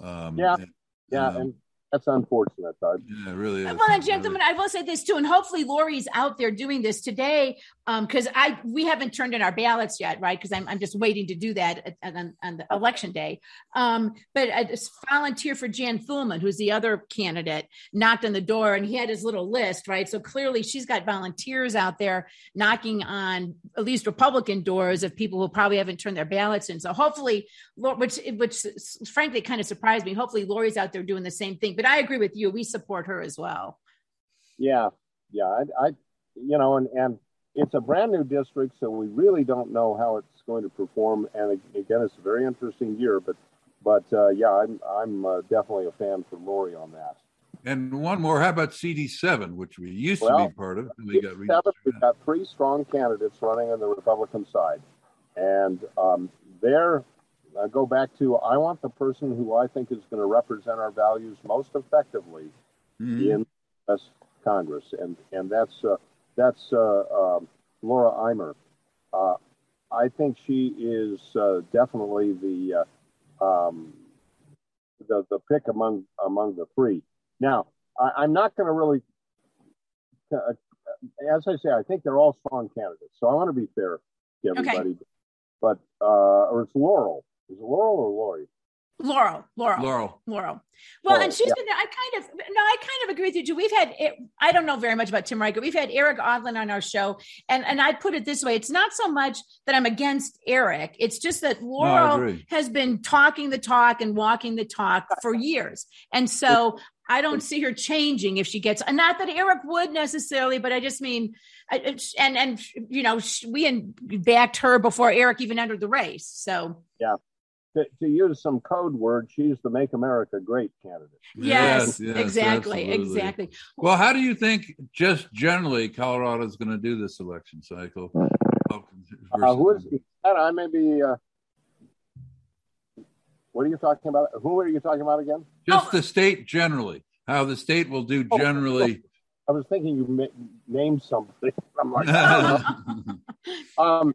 Um, yeah, and, yeah, um, and that's unfortunate, Todd. Yeah, it really is. Well, and gentlemen, I will say this too, and hopefully Lori's out there doing this today, because um, I we haven't turned in our ballots yet, right? Because I'm I'm just waiting to do that on, on the election day. Um, but a volunteer for Jan Kulmann, who's the other candidate, knocked on the door, and he had his little list, right? So clearly, she's got volunteers out there knocking on at least Republican doors of people who probably haven't turned their ballots in. So hopefully, which which frankly kind of surprised me. Hopefully, Lori's out there doing the same thing. But I agree with you. We support her as well. Yeah, yeah. I, I you know, and and it's a brand new district, so we really don't know how it's going to perform. And again, it's a very interesting year, but but uh, yeah, I'm I'm uh, definitely a fan for Lori on that. And one more, how about CD7, which we used well, to be part of? We got, we we've got three strong candidates running on the Republican side, and um, they're I go back to I want the person who I think is going to represent our values most effectively mm-hmm. in U.S. Congress, and and that's uh, that's uh, um, Laura Imer. Uh, I think she is uh, definitely the uh, um, the the pick among among the three. Now, I, am not going to really, uh, as I say, I think they're all strong candidates. So I want to be fair to everybody. Okay. But or it's Laurel is it Laurel or Lori? Laurel, Laurel, Laurel, Laurel. Well, Laurel, and she's yeah. been. There. I kind of no, I kind of agree with you too. We've had. I don't know very much about Tim Reichert. We've had Erik Aadland on our show, and and I'd put it this way: it's not so much that I'm against Erik. It's just that Laurel no, has been talking the talk and walking the talk for years, and so I don't see her changing if she gets. Not that Erik would necessarily, but I just mean, and and you know, we backed her before Erik even entered the race. So yeah to, to, use some code word, she's the "Make America Great" candidate. Yes, yes exactly, absolutely. exactly. Well, how do you think, just generally, Colorado is going to do this election cycle? Uh, who is I may be. Uh, what are you talking about? Who are you talking about again? Just oh. the state generally. How the state will do oh, generally. I was thinking you named something. I'm like, um,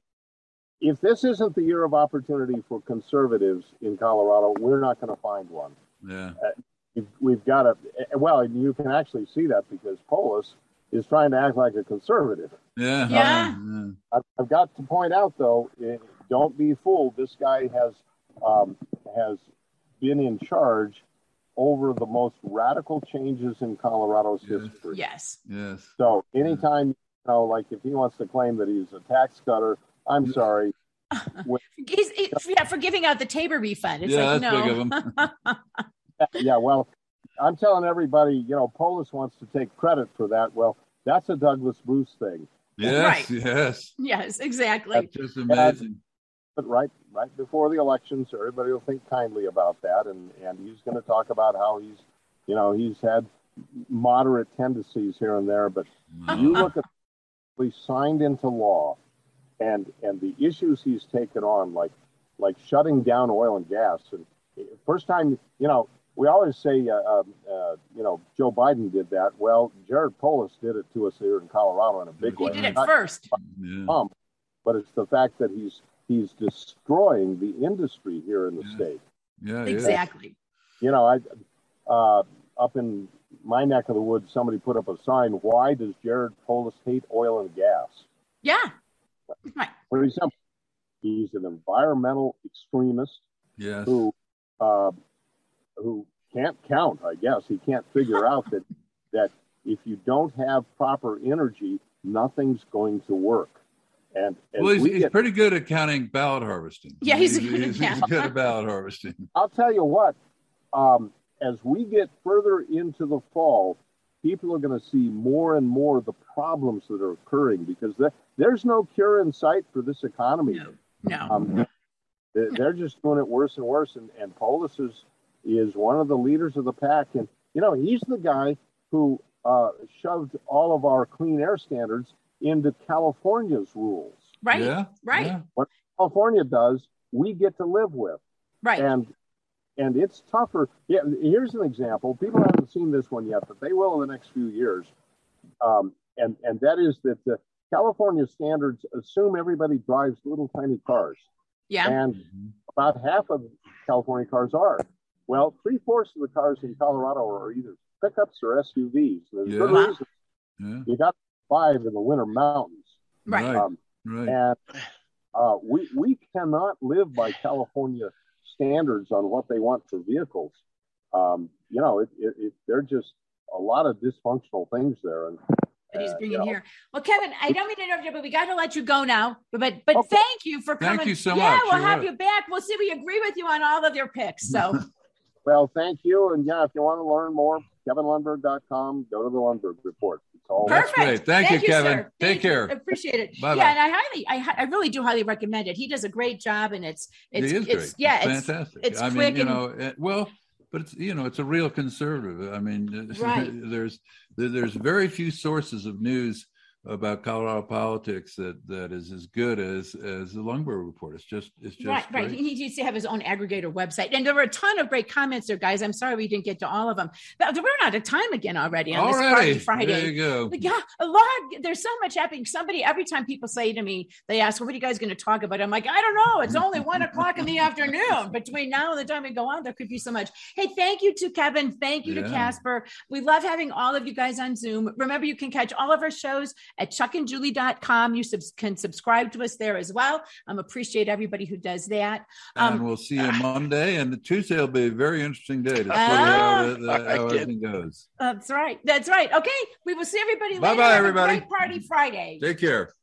if this isn't the year of opportunity for conservatives in Colorado, we're not going to find one. Yeah. Uh, we've, we've got to, well, you can actually see that because Polis is trying to act like a conservative. Yeah. Yeah. I've, I've got to point out, though, eh, don't be fooled. This guy has um, has been in charge over the most radical changes in Colorado's yes. history. Yes. Yes. So anytime, you know, like if he wants to claim that he's a tax cutter I'm sorry. He's, yeah, for giving out the TABOR refund. It's yeah, like, no. yeah, well, I'm telling everybody, you know, Polis wants to take credit for that. Well, that's a Douglas Bruce thing. Yes, right. yes. Yes, exactly. That's just amazing. but right right before the election, so everybody will think kindly about that and, and he's gonna talk about how he's you know, he's had moderate tendencies here and there, but you uh-huh. look at we signed into law and and the issues he's taken on, like like shutting down oil and gas. And first time, you know, we always say, uh, um, uh, you know, Joe Biden did that. Well, Jared Polis did it to us here in Colorado in a big he way. He did it Not first. Yeah. but it's the fact that he's he's destroying the industry here in the yeah. state. Yeah, exactly. You know, I uh, up in my neck of the woods, somebody put up a sign. Why does Jared Polis hate oil and gas? Yeah, Right. For example, he's an environmental extremist yes. who uh, who can't count. I guess he can't figure out that that if you don't have proper energy, nothing's going to work. And well, he's, we he's pretty good at counting ballot harvesting. Yeah, he's, he's, good, he's, he's good at ballot harvesting. I'll tell you what. Um, as we get further into the fall, people are going to see more and more of the problems that are occurring because there's no cure in sight for this economy. No, no. Um, they're just doing it worse and worse. And, and Polis is, is one of the leaders of the pack. And, you know, he's the guy who uh, shoved all of our clean air standards into California's rules. Right. Yeah. Right. Yeah. What California does, we get to live with. Right. And and it's tougher. Yeah, here's an example. People haven't seen this one yet, but they will in the next few years. um, and and that is that the California standards assume everybody drives little tiny cars. Yeah. And about half of California cars are. Well, three fourths of the cars in Colorado are either pickups or SUVs. There's Yeah. good reason. Yeah. You got five in the winter mountains. Right. Right. Um, Right. and uh, we we cannot live by California standards on what they want for vehicles. Um, you know, it, it, it, they're just a lot of dysfunctional things there, and that he's uh, bringing you know, here. Well, Kevin, I don't mean to interrupt you, but we got to let you go now. But but, but Okay. thank you for coming. Thank you so yeah, much. Yeah, we'll have right. you back. We'll see. We agree with you on all of your picks. So Well, thank you. And yeah, if you want to learn more, kevinlundberg.com, go to the Lundberg Report. It's all That's perfect. great. Thank you, Kevin. sir. Take Thank you. care. Appreciate it. Bye-bye. Yeah, and I highly, I, I really do highly recommend it. He does a great job, and it's it's he it's great. yeah, it's it's fantastic. it's I mean, quick you and- know, eh, well, but it's you know, it's a real conservative. I mean, Right. there's there- there's very few sources of news about Colorado politics that that is as good as as the Lundberg report. It's just it's just right, right. He needs to have his own aggregator website, and there were a ton of great comments there, guys. I'm sorry we didn't get to all of them, but we're out of time again already on Already, this Friday. there you go. But yeah, a lot. There's so much happening. Somebody every time people say to me, they ask, "What are you guys going to talk about?" I'm like, I don't know. It's only one o'clock in the afternoon. Between now and the time we go on, there could be so much. Hey, thank you to Kevin. Thank you to Casper. We love having all of you guys on Zoom. Remember, you can catch all of our shows at chuckandjulie.com. You subs- can subscribe to us there as well. Um, appreciate everybody who does that. and Um, we'll see you Monday, and the Tuesday will be a very interesting day to see Ah. how, the, the, how everything goes. That's right. That's right. Okay, we will see everybody later. Bye-bye, Have a everybody. Great party Friday. Take care.